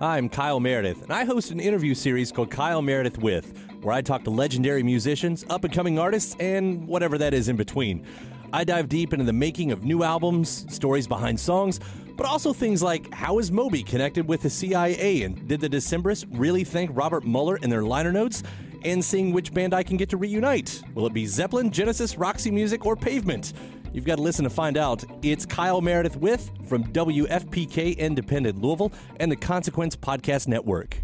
I'm Kyle Meredith, and I host an interview series called Kyle Meredith With, where I talk to legendary musicians, up and coming artists, and whatever that is in between. I dive deep into the making of new albums, stories behind songs, but also things like how is Moby connected with the CIA, and did the Decemberists really thank Robert Mueller in their liner notes? And seeing which band I can get to reunite. Will it be Zeppelin, Genesis, Roxy Music, or Pavement? You've got to listen to find out. It's Kyle Meredith with from WFPK Independent Louisville and the Consequence Podcast Network.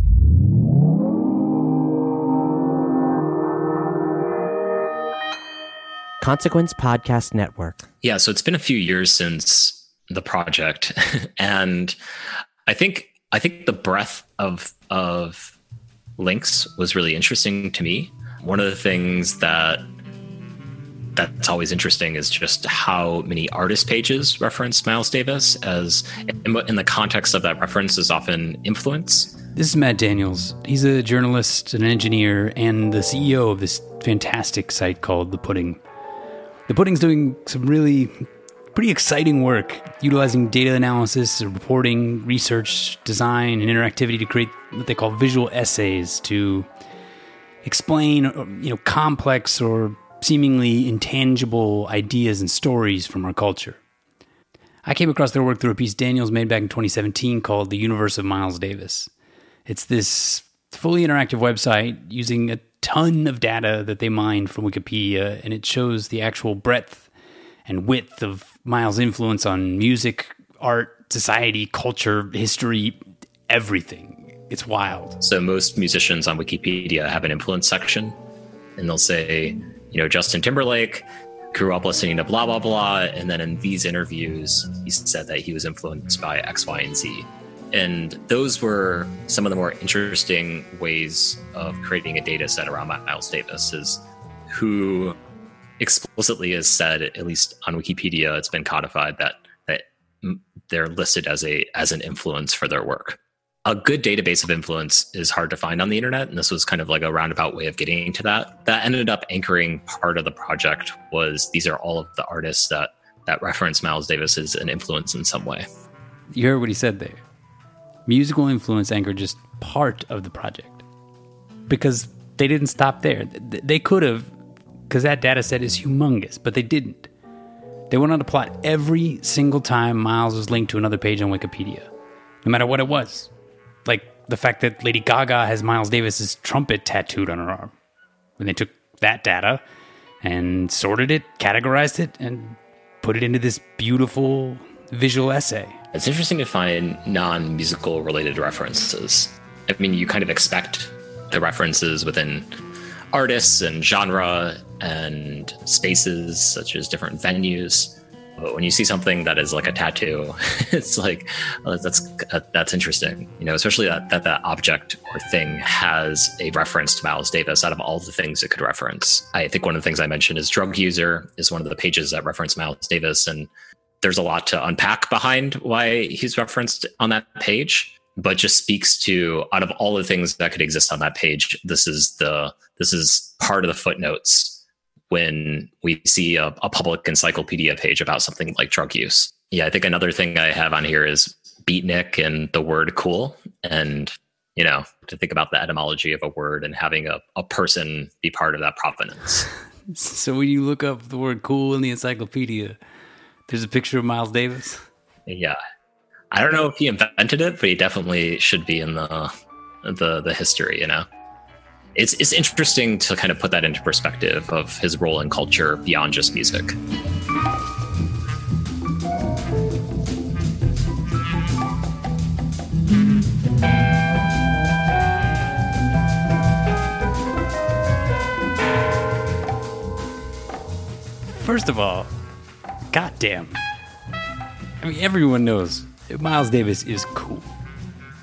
Consequence Podcast Network. Yeah, so it's been a few years since the project, and I think I think the breadth of of links was really interesting to me. One of the things that that's always interesting is just how many artist pages reference Miles Davis as in the context of that reference is often influence. This is Matt Daniels. He's a journalist, an engineer, and the CEO of this fantastic site called The Pudding. The Pudding's doing some really pretty exciting work utilizing data analysis, reporting, research, design, and interactivity to create what they call visual essays to explain you know complex or seemingly intangible ideas and stories from our culture. I came across their work through a piece Daniels made back in 2017 called The Universe of Miles Davis. It's this fully interactive website using a ton of data that they mined from Wikipedia, and it shows the actual breadth and width of Miles' influence on music, art, society, culture, history, everything. It's wild. So, most musicians on Wikipedia have an influence section, and they'll say, you know, Justin Timberlake grew up listening to blah, blah, blah. And then in these interviews, he said that he was influenced by X, Y, and Z. And those were some of the more interesting ways of creating a data set around Miles Davis is who explicitly has said, at least on Wikipedia, it's been codified that that they're listed as a as an influence for their work. A good database of influence is hard to find on the internet, and this was kind of like a roundabout way of getting to that. That ended up anchoring part of the project was these are all of the artists that that reference Miles Davis as an influence in some way. You heard what he said there musical influence anchored just part of the project because they didn't stop there. They could have, because that data set is humongous, but they didn't. They went on to plot every single time Miles was linked to another page on Wikipedia, no matter what it was. Like the fact that Lady Gaga has Miles Davis's trumpet tattooed on her arm. And they took that data and sorted it, categorized it, and put it into this beautiful visual essay. It's interesting to find non musical related references. I mean, you kind of expect the references within artists and genre and spaces, such as different venues. But when you see something that is like a tattoo, it's like oh, that's uh, that's interesting, you know. Especially that that that object or thing has a reference to Miles Davis out of all the things it could reference. I think one of the things I mentioned is drug user is one of the pages that reference Miles Davis, and there's a lot to unpack behind why he's referenced on that page but just speaks to out of all the things that could exist on that page this is the this is part of the footnotes when we see a, a public encyclopedia page about something like drug use yeah i think another thing i have on here is beatnik and the word cool and you know, to think about the etymology of a word and having a, a person be part of that provenance. So when you look up the word cool in the encyclopedia, there's a picture of Miles Davis. Yeah. I don't know if he invented it, but he definitely should be in the the the history, you know. It's it's interesting to kind of put that into perspective of his role in culture beyond just music. First of all, goddamn. I mean, everyone knows Miles Davis is cool.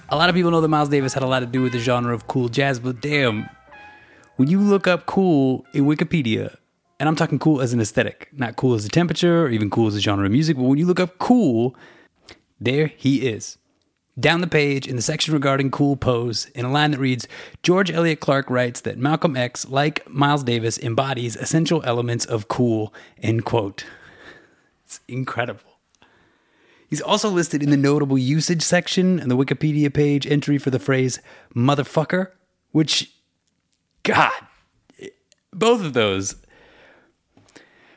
A lot of people know that Miles Davis had a lot to do with the genre of cool jazz, but damn, when you look up cool in Wikipedia, and I'm talking cool as an aesthetic, not cool as a temperature or even cool as a genre of music, but when you look up cool, there he is. Down the page in the section regarding cool pose, in a line that reads George Elliott Clarke writes that Malcolm X, like Miles Davis, embodies essential elements of cool, end quote. It's incredible. He's also listed in the notable usage section in the Wikipedia page entry for the phrase motherfucker, which, God, both of those,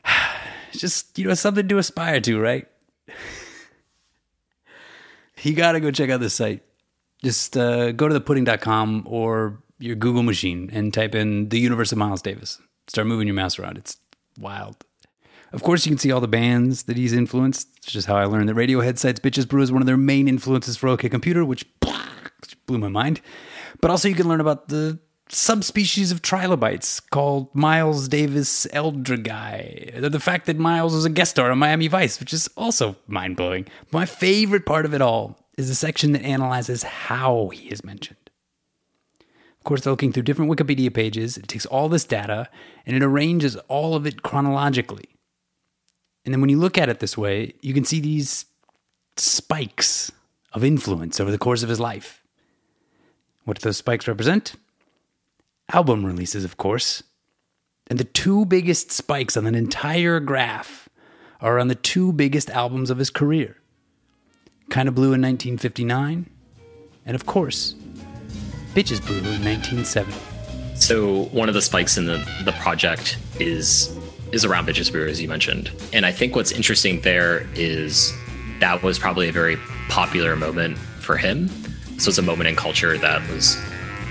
just, you know, something to aspire to, right? you got to go check out this site. Just uh, go to thepudding.com or your Google machine and type in the universe of Miles Davis. Start moving your mouse around. It's wild. Of course, you can see all the bands that he's influenced. It's just how I learned that Radiohead cites Bitches Brew as one of their main influences for OK Computer, which blew my mind. But also, you can learn about the subspecies of trilobites called Miles Davis eldredgei. The fact that Miles was a guest star on Miami Vice, which is also mind blowing. My favorite part of it all is the section that analyzes how he is mentioned. Of course, they're looking through different Wikipedia pages. It takes all this data and it arranges all of it chronologically. And then when you look at it this way, you can see these spikes of influence over the course of his life. What do those spikes represent? Album releases, of course. And the two biggest spikes on an entire graph are on the two biggest albums of his career Kinda Blue in 1959, and of course, Bitches Brew in 1970. So one of the spikes in the, the project is is around Bitches Brew, as you mentioned. And I think what's interesting there is that was probably a very popular moment for him. This was a moment in culture that was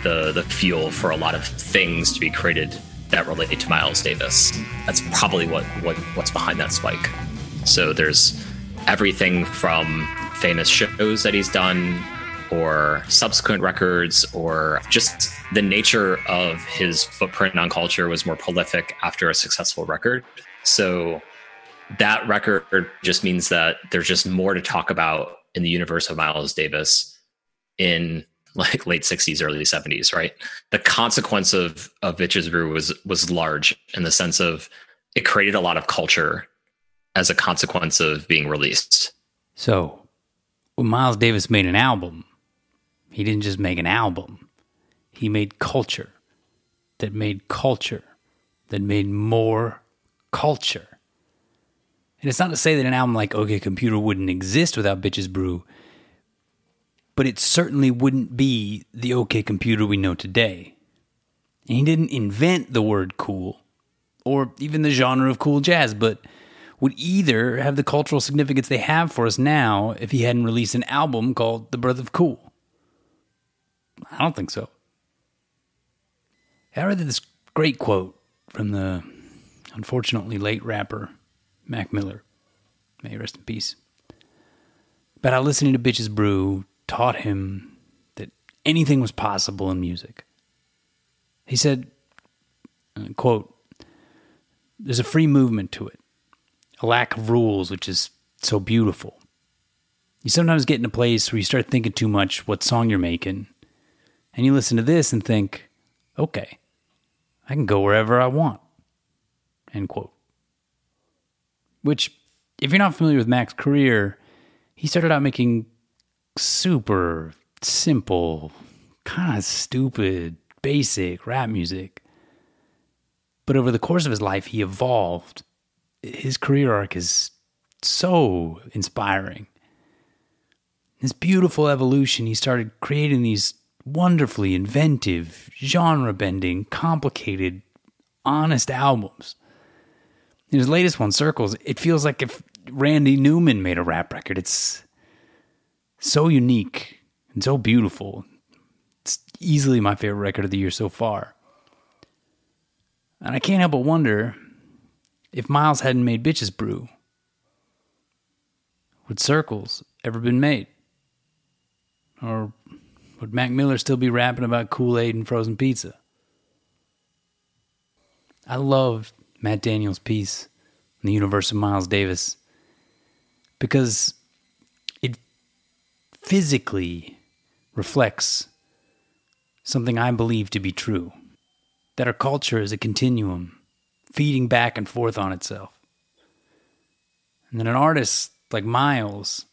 the the fuel for a lot of things to be created that relate to Miles Davis. That's probably what, what what's behind that spike. So there's everything from famous shows that he's done or subsequent records or just the nature of his footprint on culture was more prolific after a successful record. So that record just means that there's just more to talk about in the universe of Miles Davis in like late 60s early 70s right? The consequence of of bitches brew was was large in the sense of it created a lot of culture as a consequence of being released. So when miles davis made an album he didn't just make an album. He made culture that made culture that made more culture. And it's not to say that an album like OK Computer wouldn't exist without Bitches Brew, but it certainly wouldn't be the OK computer we know today. And he didn't invent the word cool or even the genre of cool jazz, but would either have the cultural significance they have for us now if he hadn't released an album called The Birth of Cool. I don't think so. I read this great quote from the unfortunately late rapper Mac Miller. May rest in peace. About how listening to Bitches Brew taught him that anything was possible in music. He said, uh, quote, there's a free movement to it, a lack of rules, which is so beautiful. You sometimes get in a place where you start thinking too much what song you're making, and you listen to this and think, okay, I can go wherever I want. End quote. Which, if you're not familiar with Mac's career, he started out making super simple, kind of stupid, basic rap music. But over the course of his life, he evolved. His career arc is so inspiring. This beautiful evolution, he started creating these wonderfully inventive, genre bending, complicated, honest albums. In his latest one, Circles, it feels like if Randy Newman made a rap record. It's so unique and so beautiful. It's easily my favorite record of the year so far. And I can't help but wonder if Miles hadn't made Bitches Brew, would Circles ever been made? Or would Mac Miller still be rapping about Kool Aid and frozen pizza? I loved Matt Daniels' piece in the universe of Miles Davis because physically reflects something I believe to be true that our culture is a continuum feeding back and forth on itself. And that an artist like Miles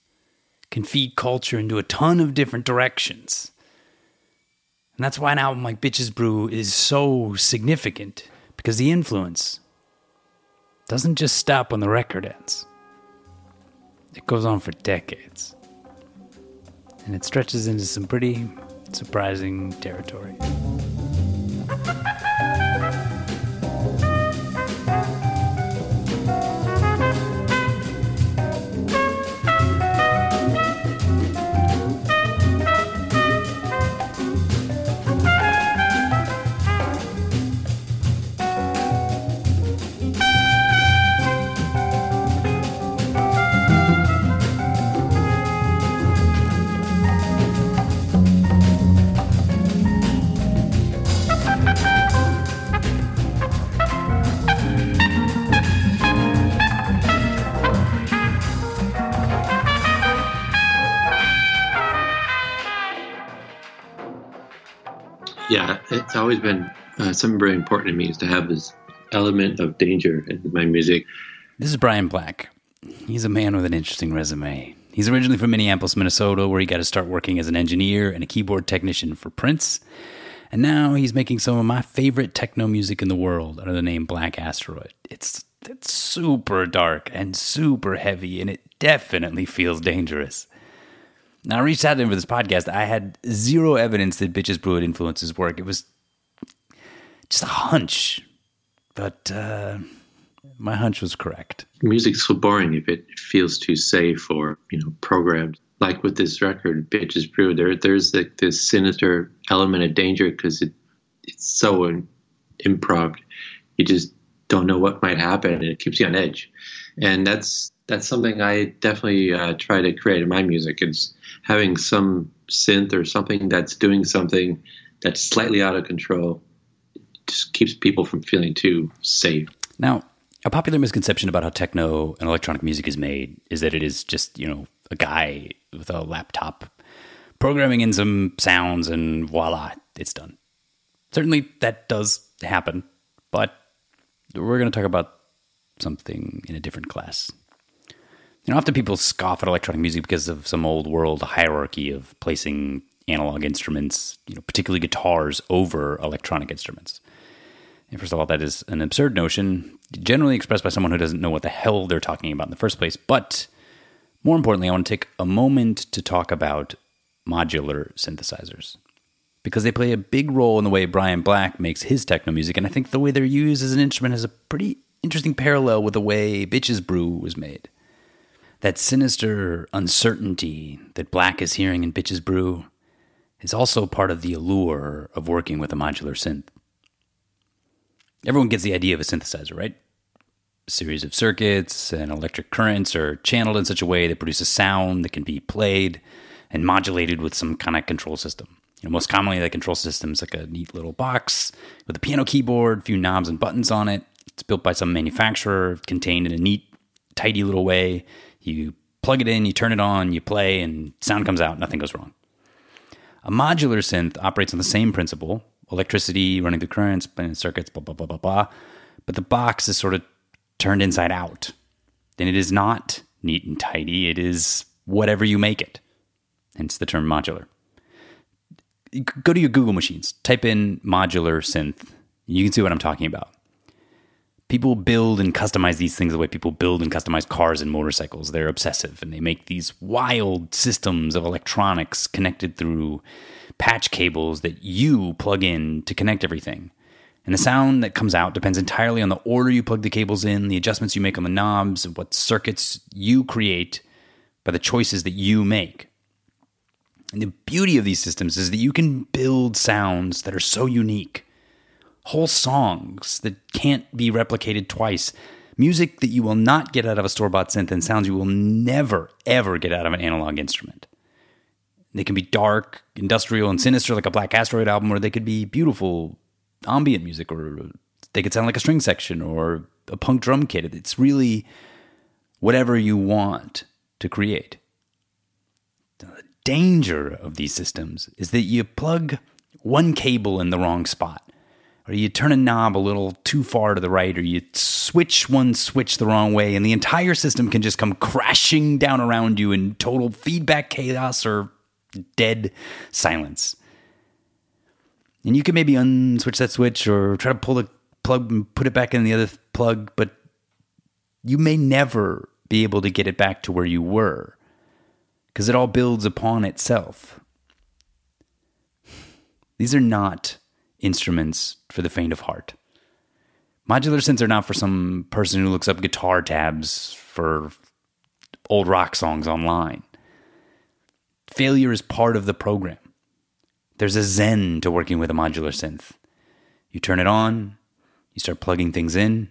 can feed culture into a ton of different directions. And that's why an album like Bitches Brew is so significant because the influence doesn't just stop when the record ends. It goes on for decades. And it stretches into some pretty surprising territory. It's always been uh, something very important to me is to have this element of danger in my music. This is Brian Black. He's a man with an interesting resume. He's originally from Minneapolis, Minnesota, where he got to start working as an engineer and a keyboard technician for Prince. And now he's making some of my favorite techno music in the world under the name Black Asteroid. It's it's super dark and super heavy, and it definitely feels dangerous. Now, I reached out to him for this podcast. I had zero evidence that Bitches Brew had influenced his work. It was just a hunch, but uh, my hunch was correct. Music's so boring if it feels too safe or you know programmed. Like with this record, Bitches Brew, there there's like this sinister element of danger because it it's so improv. You just don't know what might happen, and it keeps you on edge. And that's that's something I definitely uh, try to create in my music. It's having some synth or something that's doing something that's slightly out of control. Just keeps people from feeling too safe. Now, a popular misconception about how techno and electronic music is made is that it is just, you know, a guy with a laptop programming in some sounds and voila, it's done. Certainly that does happen, but we're going to talk about something in a different class. You know, often people scoff at electronic music because of some old world hierarchy of placing analog instruments, you know, particularly guitars, over electronic instruments. And first of all, that is an absurd notion, generally expressed by someone who doesn't know what the hell they're talking about in the first place. But more importantly, I want to take a moment to talk about modular synthesizers because they play a big role in the way Brian Black makes his techno music, and I think the way they're used as an instrument has a pretty interesting parallel with the way Bitches Brew was made. That sinister uncertainty that Black is hearing in Bitches Brew is also part of the allure of working with a modular synth. Everyone gets the idea of a synthesizer, right? A series of circuits and electric currents are channeled in such a way that produces a sound that can be played and modulated with some kind of control system. Most commonly, the control system is like a neat little box with a piano keyboard, a few knobs and buttons on it. It's built by some manufacturer, contained in a neat, tidy little way. You plug it in, you turn it on, you play, and sound comes out, nothing goes wrong. A modular synth operates on the same principle electricity running through currents, spinning circuits, blah, blah, blah, blah, blah. But the box is sort of turned inside out. Then it is not neat and tidy, it is whatever you make it. Hence the term modular. Go to your Google machines, type in modular synth. You can see what I'm talking about. People build and customize these things the way people build and customize cars and motorcycles. They're obsessive and they make these wild systems of electronics connected through patch cables that you plug in to connect everything. And the sound that comes out depends entirely on the order you plug the cables in, the adjustments you make on the knobs, and what circuits you create by the choices that you make. And the beauty of these systems is that you can build sounds that are so unique, whole songs that can't be replicated twice, music that you will not get out of a store bought synth, and sounds you will never, ever get out of an analog instrument. They can be dark, industrial, and sinister, like a Black Asteroid album, or they could be beautiful, ambient music, or they could sound like a string section or a punk drum kit. It's really whatever you want to create. The danger of these systems is that you plug one cable in the wrong spot, or you turn a knob a little too far to the right, or you switch one switch the wrong way, and the entire system can just come crashing down around you in total feedback chaos or dead silence. And you can maybe unswitch that switch or try to pull the plug and put it back in the other plug, but you may never be able to get it back to where you were because it all builds upon itself. These are not instruments for the faint of heart. Modular synths are not for some person who looks up guitar tabs for old rock songs online. Failure is part of the program. There's a zen to working with a modular synth. You turn it on, you start plugging things in,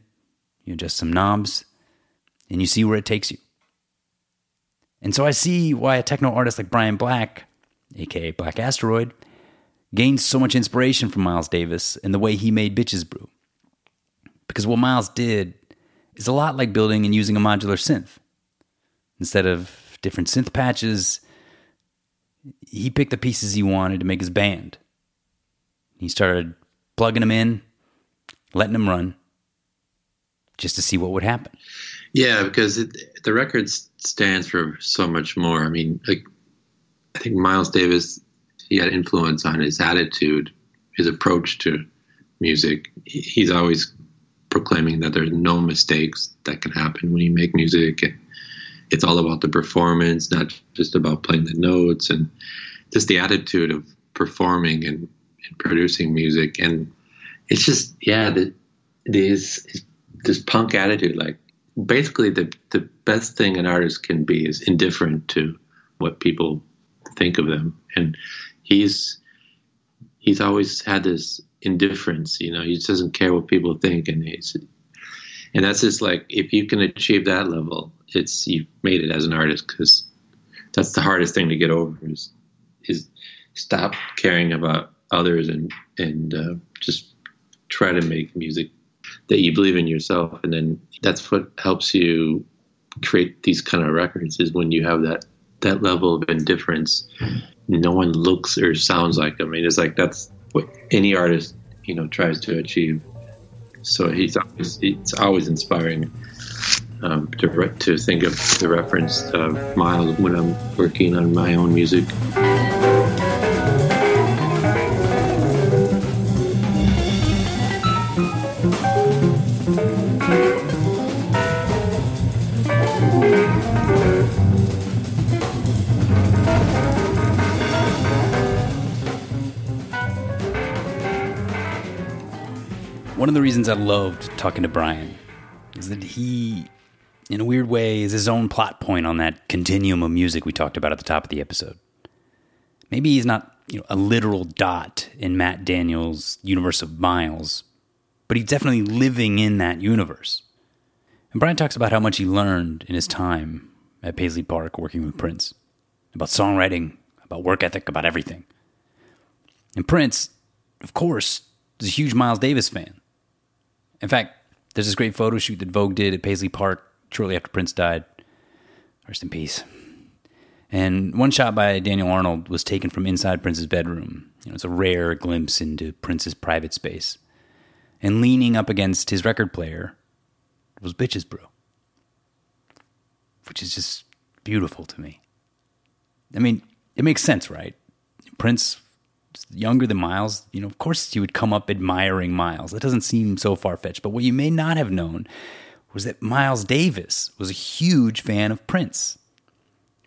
you adjust some knobs, and you see where it takes you. And so I see why a techno artist like Brian Black, aka Black Asteroid, gained so much inspiration from Miles Davis and the way he made Bitches Brew. Because what Miles did is a lot like building and using a modular synth. Instead of different synth patches, he picked the pieces he wanted to make his band. He started plugging them in, letting them run, just to see what would happen. Yeah, because it, the record stands for so much more. I mean, like I think Miles Davis, he had influence on his attitude, his approach to music. He's always proclaiming that there's no mistakes that can happen when you make music, and it's all about the performance, not just about playing the notes, and just the attitude of performing and, and producing music. And it's just, yeah, the, these this punk attitude, like basically the the best thing an artist can be is indifferent to what people think of them and he's he's always had this indifference you know he just doesn't care what people think. And he's and that's just like if you can achieve that level it's you've made it as an artist because that's the hardest thing to get over is is stop caring about others and and uh, just try to make music that you believe in yourself. And then that's what helps you create these kind of records is when you have that that level of indifference no one looks or sounds like I mean it's like that's what any artist you know tries to achieve so he's always it's always inspiring um, to, to think of the reference of Miles when I'm working on my own music. One of the reasons I loved talking to Brian is that he, in a weird way, is his own plot point on that continuum of music we talked about at the top of the episode. Maybe he's not you know, a literal dot in Matt Daniels' universe of miles, but he's definitely living in that universe. And Brian talks about how much he learned in his time at Paisley Park working with Prince about songwriting, about work ethic, about everything. And Prince, of course, is a huge Miles Davis fan. In fact, there's this great photo shoot that Vogue did at Paisley Park shortly after Prince died. Rest in peace. And one shot by Daniel Arnold was taken from inside Prince's bedroom. You know, it's a rare glimpse into Prince's private space. And leaning up against his record player was Bitches Brew, which is just beautiful to me. I mean, it makes sense, right? Prince younger than Miles, you know, of course you would come up admiring Miles. That doesn't seem so far fetched. But what you may not have known was that Miles Davis was a huge fan of Prince.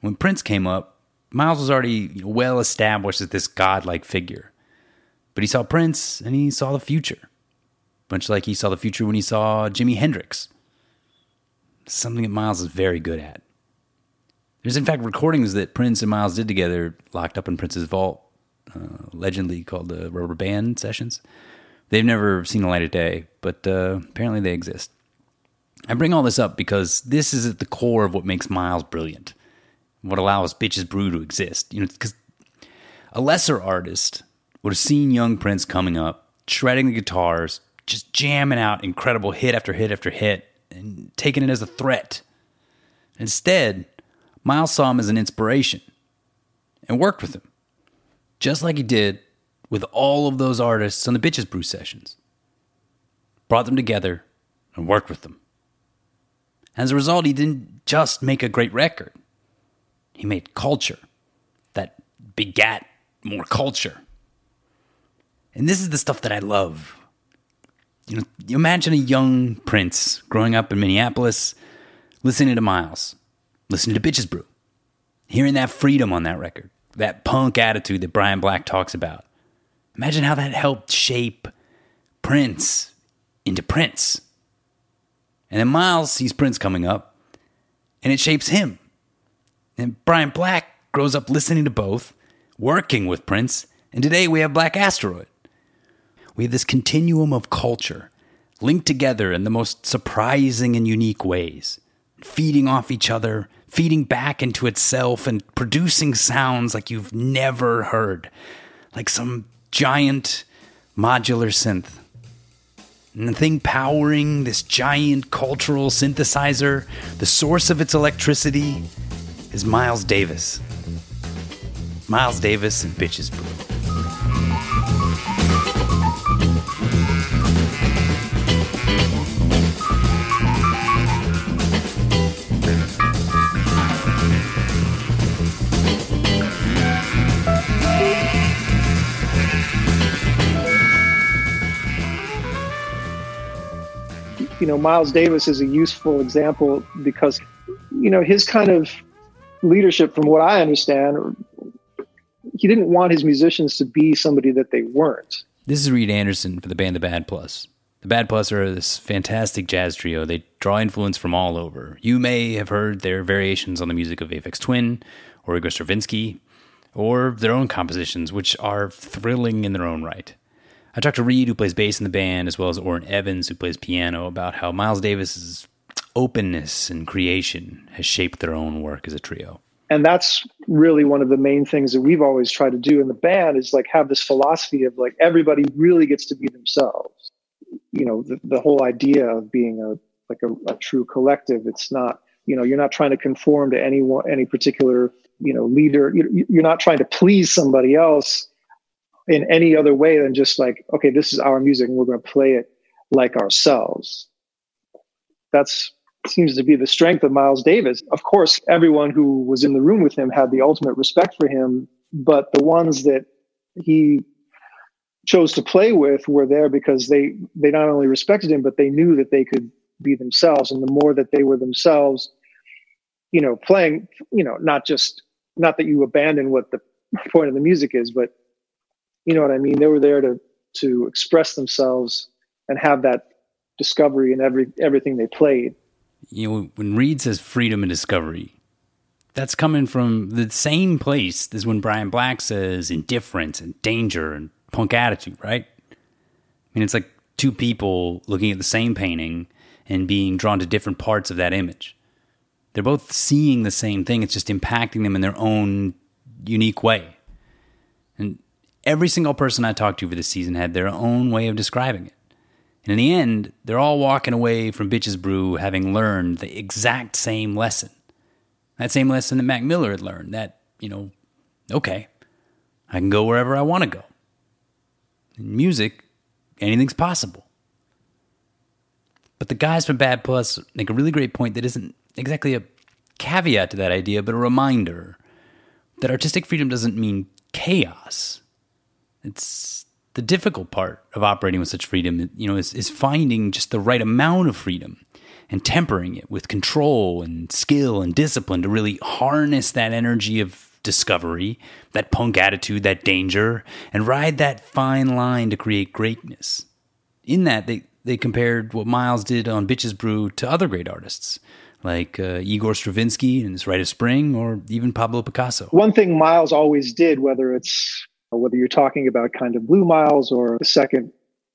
When Prince came up, Miles was already you know, well established as this godlike figure. But he saw Prince and he saw the future, much like he saw the future when he saw Jimi Hendrix. Something that Miles is very good at. There's, in fact, recordings that Prince and Miles did together, locked up in Prince's vault, uh, called the Rubber Band Sessions. They've never seen the light of day, but uh, apparently they exist. I bring all this up because this is at the core of what makes Miles brilliant, what allows Bitches Brew to exist. You know, because a lesser artist would have seen young Prince coming up, shredding the guitars, just jamming out incredible hit after hit after hit, and taking it as a threat. Instead, Miles saw him as an inspiration and worked with him, just like he did with all of those artists on the Bitches Brew sessions. Brought them together and worked with them. As a result, he didn't just make a great record, he made culture that begat more culture. And this is the stuff that I love. You know, you imagine a young prince growing up in Minneapolis, listening to Miles, listening to Bitches Brew, hearing that freedom on that record, that punk attitude that Brian Black talks about. Imagine how that helped shape Prince into Prince. And then Miles sees Prince coming up, and it shapes him. And Brian Black grows up listening to both, working with Prince, and today we have Black Asteroid. We have this continuum of culture linked together in the most surprising and unique ways, feeding off each other, feeding back into itself, and producing sounds like you've never heard, like some giant modular synth. And the thing powering this giant cultural synthesizer, the source of its electricity, is Miles Davis. Miles Davis and Bitches Brew. Know, Miles Davis is a useful example because, you know, his kind of leadership, from what I understand, he didn't want his musicians to be somebody that they weren't. This is Reed Anderson for the band The Bad Plus. The Bad Plus are this fantastic jazz trio. They draw influence from all over. You may have heard their variations on the music of Aphex Twin or Igor Stravinsky, or their own compositions, which are thrilling in their own right. I talked to Reed, who plays bass in the band, as well as Orrin Evans, who plays piano, about how Miles Davis's openness and creation has shaped their own work as a trio. And that's really one of the main things that we've always tried to do in the band is like have this philosophy of like everybody really gets to be themselves. You know, the, the whole idea of being a like a, a true collective. It's not, you know, you're not trying to conform to any one, any particular, you know, leader. You're, you're not trying to please somebody else in any other way than just like, okay, this is our music and we're going to play it like ourselves. That's seems to be the strength of Miles Davis. Of course, everyone who was in the room with him had the ultimate respect for him, but the ones that he chose to play with were there because they they not only respected him, but they knew that they could be themselves. And the more that they were themselves, you know, playing, you know, not just not that you abandon what the point of the music is, but you know what I mean? They were there to to express themselves and have that discovery in every everything they played. You know, when Reed says freedom and discovery, that's coming from the same place as when Brian Black says indifference and danger and punk attitude, right? I mean, it's like two people looking at the same painting and being drawn to different parts of that image. They're both seeing the same thing, it's just impacting them in their own unique way. Every single person I talked to for this season had their own way of describing it. And in the end, they're all walking away from Bitches Brew having learned the exact same lesson. That same lesson that Mac Miller had learned that, you know, okay, I can go wherever I want to go. In music, anything's possible. But the guys from Bad Plus make a really great point that isn't exactly a caveat to that idea, but a reminder that artistic freedom doesn't mean chaos. It's the difficult part of operating with such freedom, you know, is, is finding just the right amount of freedom and tempering it with control and skill and discipline to really harness that energy of discovery, that punk attitude, that danger, and ride that fine line to create greatness. In that, they, they compared what Miles did on Bitches Brew to other great artists like uh, Igor Stravinsky and his Rite of Spring, or even Pablo Picasso. One thing Miles always did, whether it's whether you're talking about kind of Blue Miles or the second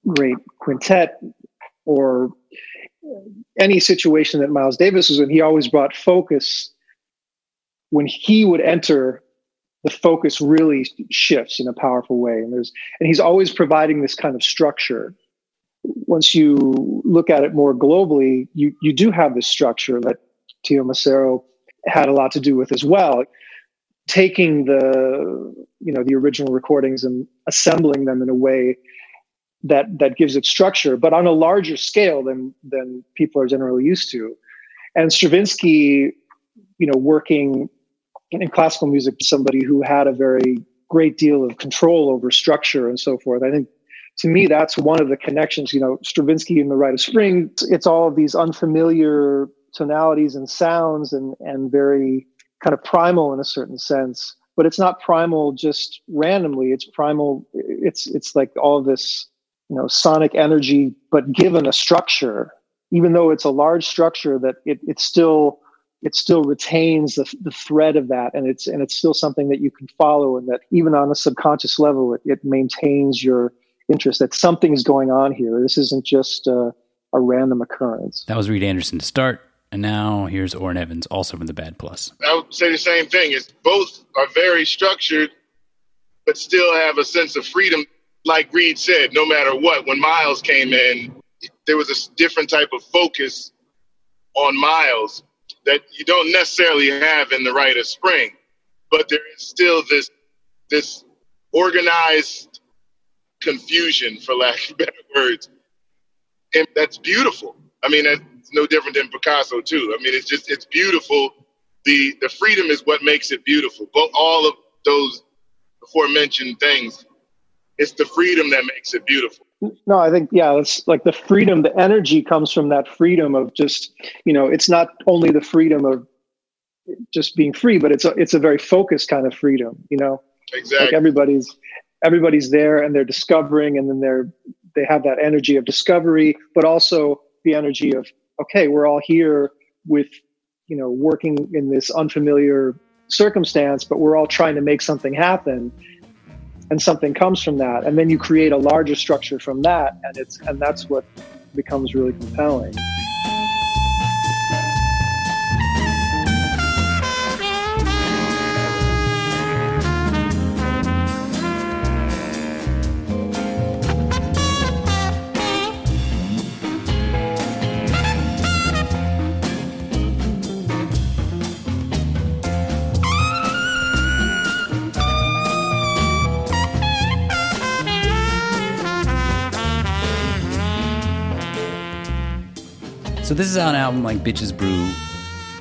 great quintet or any situation that Miles Davis was in, he always brought focus. When he would enter, the focus really shifts in a powerful way, and there's and he's always providing this kind of structure. Once you look at it more globally, you you do have this structure that Teo Macero had a lot to do with as well. Taking the you know the original recordings and assembling them in a way that that gives it structure, but on a larger scale than than people are generally used to. And Stravinsky, you know, working in classical music, somebody who had a very great deal of control over structure and so forth. I think to me that's one of the connections. You know, Stravinsky in the Rite of Spring, it's all of these unfamiliar tonalities and sounds and and very kind of primal in a certain sense but it's not primal just randomly. It's primal it's it's like all this you know sonic energy but given a structure even though it's a large structure that it, it still it still retains the, the thread of that. And it's and it's still something that you can follow and that even on a subconscious level it, it maintains your interest that something's going on here. This isn't just a, a random occurrence. That was reed anderson to start and now here's Orrin Evans, also from the Bad Plus. I would say the same thing. Is both are very structured, but still have a sense of freedom like Reed said, no matter what, when Miles came in, there was a different type of focus on Miles that you don't necessarily have in the Rite of Spring, but there is still this this organized confusion, for lack of better words, and that's beautiful. I mean, it's no different than Picasso too. I mean, it's just it's beautiful. the The freedom is what makes it beautiful. But all of those aforementioned things it's the freedom that makes it beautiful. No, I think yeah, it's like the freedom, the energy comes from that freedom of just, you know, it's not only the freedom of just being free, but it's a it's a very focused kind of freedom, you know. Exactly. Like everybody's everybody's there and they're discovering and then they're they have that energy of discovery, but also the energy of okay, we're all here with, you know, working in this unfamiliar circumstance, but we're all trying to make something happen. And something comes from that. And then you create a larger structure from that and it's and that's what becomes really compelling So this is how an album like Bitches Brew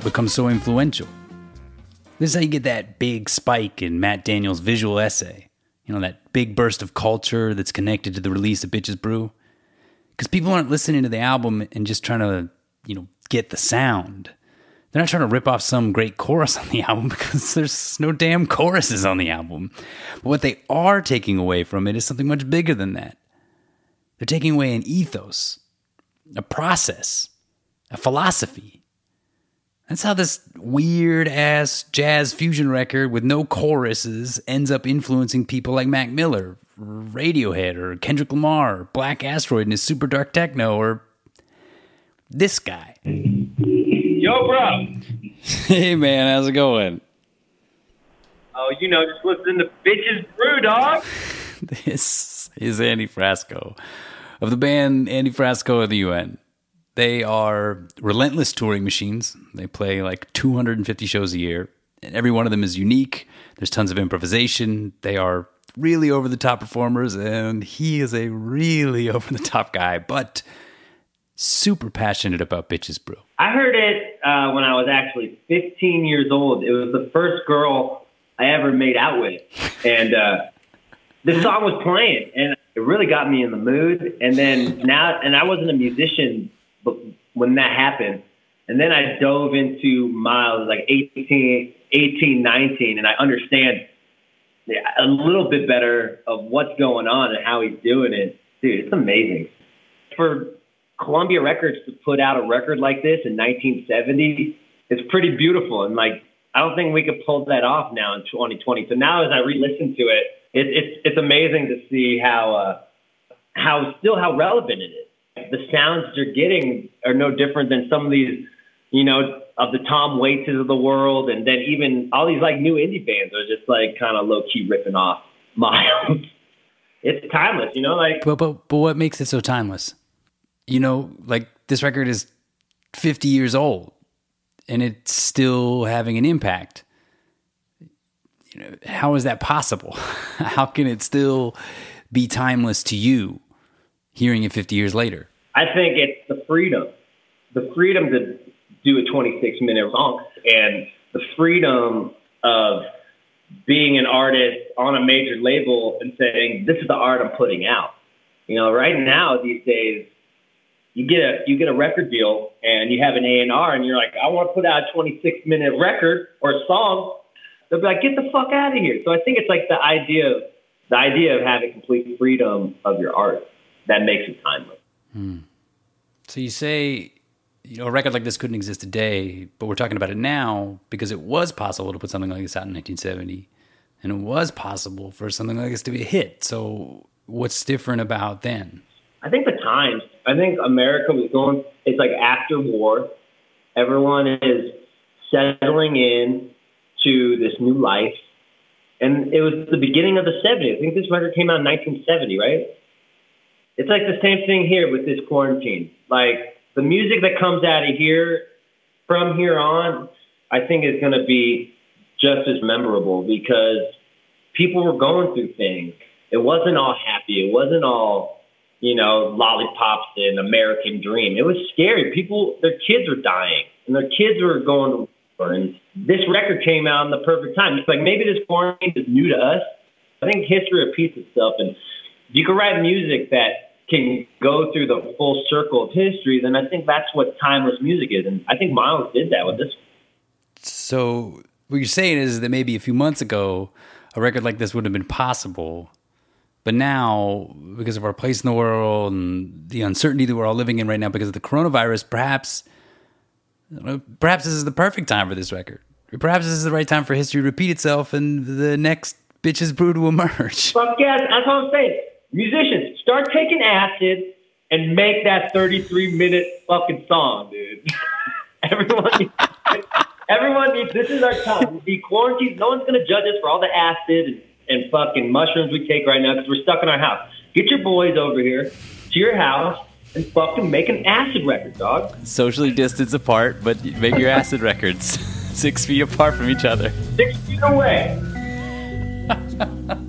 becomes so influential. This is how you get that big spike in Matt Daniels' visual essay. You know, that big burst of culture that's connected to the release of Bitches Brew. Because people aren't listening to the album and just trying to, you know, get the sound. They're not trying to rip off some great chorus on the album because there's no damn choruses on the album. But what they are taking away from it is something much bigger than that. They're taking away an ethos, a process, a philosophy. That's how this weird ass jazz fusion record with no choruses ends up influencing people like Mac Miller, Radiohead, or Kendrick Lamar, or Black Asteroid and his super dark techno, or this guy. Yo, bro. Hey, man, how's it going? Oh, you know, just listen to Bitches Brew, dog. this is Andy Frasco of the band Andy Frasco of the UN. They are relentless touring machines. They play like 250 shows a year, and every one of them is unique. There's tons of improvisation. They are really over the top performers, and he is a really over the top guy, but super passionate about Bitches Brew. I heard it uh, when I was actually 15 years old. It was the first girl I ever made out with, and uh, song was playing, and it really got me in the mood. And then now, and I wasn't a musician, but when that happened, and then I dove into Miles like 18, 18 19, and I understand a little bit better of what's going on and how he's doing it. Dude, it's amazing. For Columbia Records to put out a record like this in 1970, it's pretty beautiful. And like, I don't think we could pull that off now in 2020. So now, as I re-listen to it, it it's it's amazing to see how uh, how still how relevant it is. The sounds you're getting are no different than some of these, you know, of the Tom Waitses of the world, and then even all these like new indie bands are just like kind of low key ripping off Miles. it's timeless, you know, like. But but but what makes it so timeless? You know, like this record is 50 years old and it's still having an impact. You know, how is that possible? how can it still be timeless to you hearing it 50 years later? I think it's the freedom. The freedom to do a 26 minute song and the freedom of being an artist on a major label and saying, this is the art I'm putting out. You know, right now, these days, you get a you get a record deal and you have an A and R and you're like, I want to put out a 26 minute record or song. They'll be like, get the fuck out of here. So I think it's like the idea of the idea of having complete freedom of your art that makes it timeless. Hmm. So you say, you know, a record like this couldn't exist today, but we're talking about it now because it was possible to put something like this out in 1970, and it was possible for something like this to be a hit. So what's different about then? I think the times. I think America was going. It's like after war, everyone is settling in to this new life, and it was the beginning of the '70s. I think this record came out in 1970, right? It's like the same thing here with this quarantine. Like the music that comes out of here from here on, I think is going to be just as memorable because people were going through things. It wasn't all happy. It wasn't all you know, lollipops and American Dream. It was scary. People, their kids were dying, and their kids were going to war. And this record came out in the perfect time. It's like maybe this quarantine is new to us. I think history repeats itself, and you can write music that can go through the full circle of history, then I think that's what timeless music is. And I think Miles did that with this. So what you're saying is that maybe a few months ago, a record like this would have been possible but now, because of our place in the world and the uncertainty that we're all living in right now because of the coronavirus, perhaps, perhaps this is the perfect time for this record. Perhaps this is the right time for history to repeat itself and the next bitches brew to emerge. Fuck yeah, that's what I'm saying. Musicians, start taking acid and make that 33 minute fucking song, dude. everyone, needs, everyone needs. This is our time. Be quarantined. No one's gonna judge us for all the acid and and fucking mushrooms we take right now because we're stuck in our house. Get your boys over here to your house and fucking make an acid record, dog. Socially distance apart, but make your acid records six feet apart from each other. Six feet away.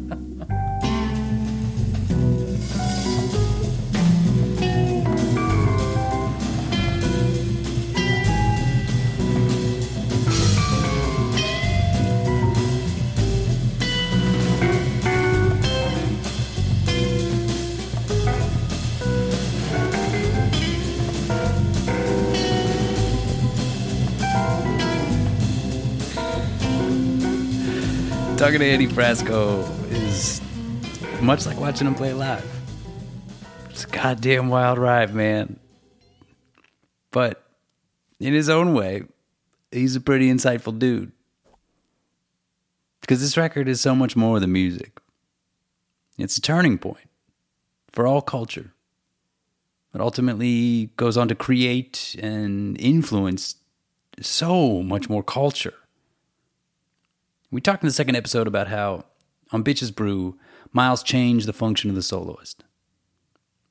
talking to Andy Frasco is much like watching him play live. It's a goddamn wild ride, man. But in his own way, he's a pretty insightful dude. Because this record is so much more than music. It's a turning point for all culture. It ultimately goes on to create and influence so much more culture. We talked in the second episode about how on Bitches Brew, Miles changed the function of the soloist.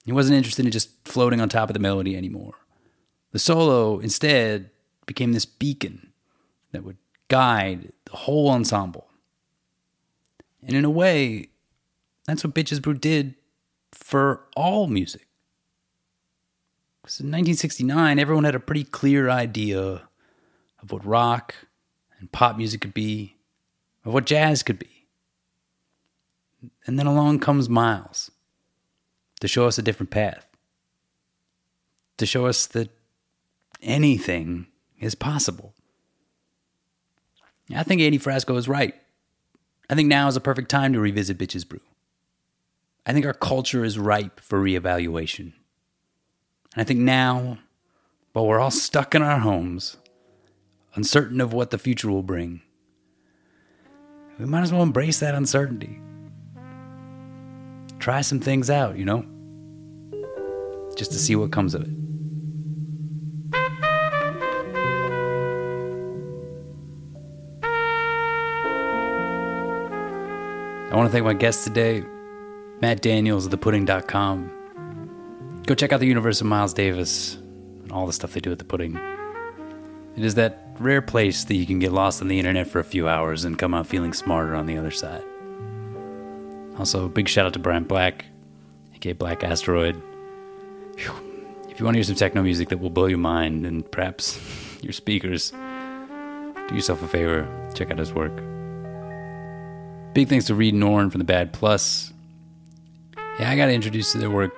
He wasn't interested in just floating on top of the melody anymore. The solo instead became this beacon that would guide the whole ensemble. And in a way, that's what Bitches Brew did for all music. Because in 1969, everyone had a pretty clear idea of what rock and pop music could be of what jazz could be. And then along comes Miles to show us a different path, to show us that anything is possible. I think Andy Frasco is right. I think now is a perfect time to revisit Bitches Brew. I think our culture is ripe for reevaluation. And I think now, while we're all stuck in our homes, uncertain of what the future will bring, we might as well embrace that uncertainty. Try some things out, you know? Just to see what comes of it. I want to thank my guests today, Matt Daniels of thepudding.com. Go check out the universe of Miles Davis and all the stuff they do at the pudding. It is that rare place that you can get lost on the internet for a few hours and come out feeling smarter on the other side. Also, big shout out to Brian Black, aka Black Asteroid. If you want to hear some techno music that will blow your mind and perhaps your speakers, do yourself a favor, check out his work. Big thanks to Reid and Orrin from the Bad Plus. Yeah, I got introduced to their work,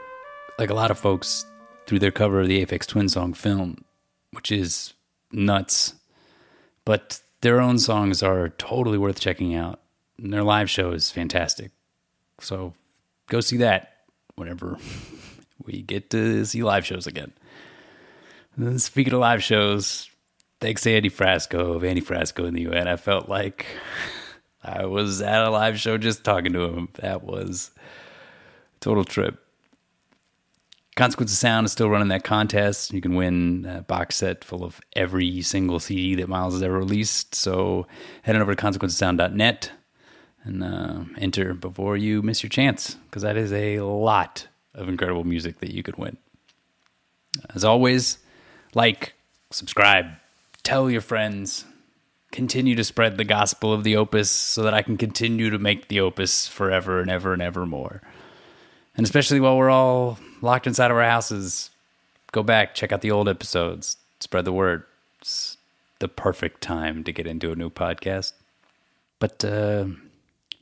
like a lot of folks, through their cover of the Aphex Twin song Flim, which is nuts. But their own songs are totally worth checking out. And their live show is fantastic. So go see that whenever we get to see live shows again. And speaking of live shows, thanks to Andy Frasco of Andy Frasco and the UN. I felt like I was at a live show just talking to him. That was total trip. Consequence of Sound is still running that contest. You can win a box set full of every single CD that Miles has ever released. So head on over to consequencesound.net and uh, enter before you miss your chance because that is a lot of incredible music that you could win. As always, like, subscribe, tell your friends, continue to spread the gospel of the opus so that I can continue to make the opus forever and ever and ever more. And especially while we're all locked inside of our houses, go back, check out the old episodes, spread the word. It's the perfect time to get into a new podcast. But uh,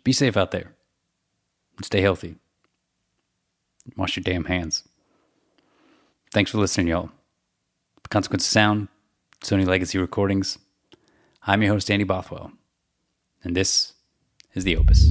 be safe out there. Stay healthy. Wash your damn hands. Thanks for listening, y'all. The Consequence of Sound, Sony Legacy Recordings. I'm your host, Andy Bothwell, and this is The Opus.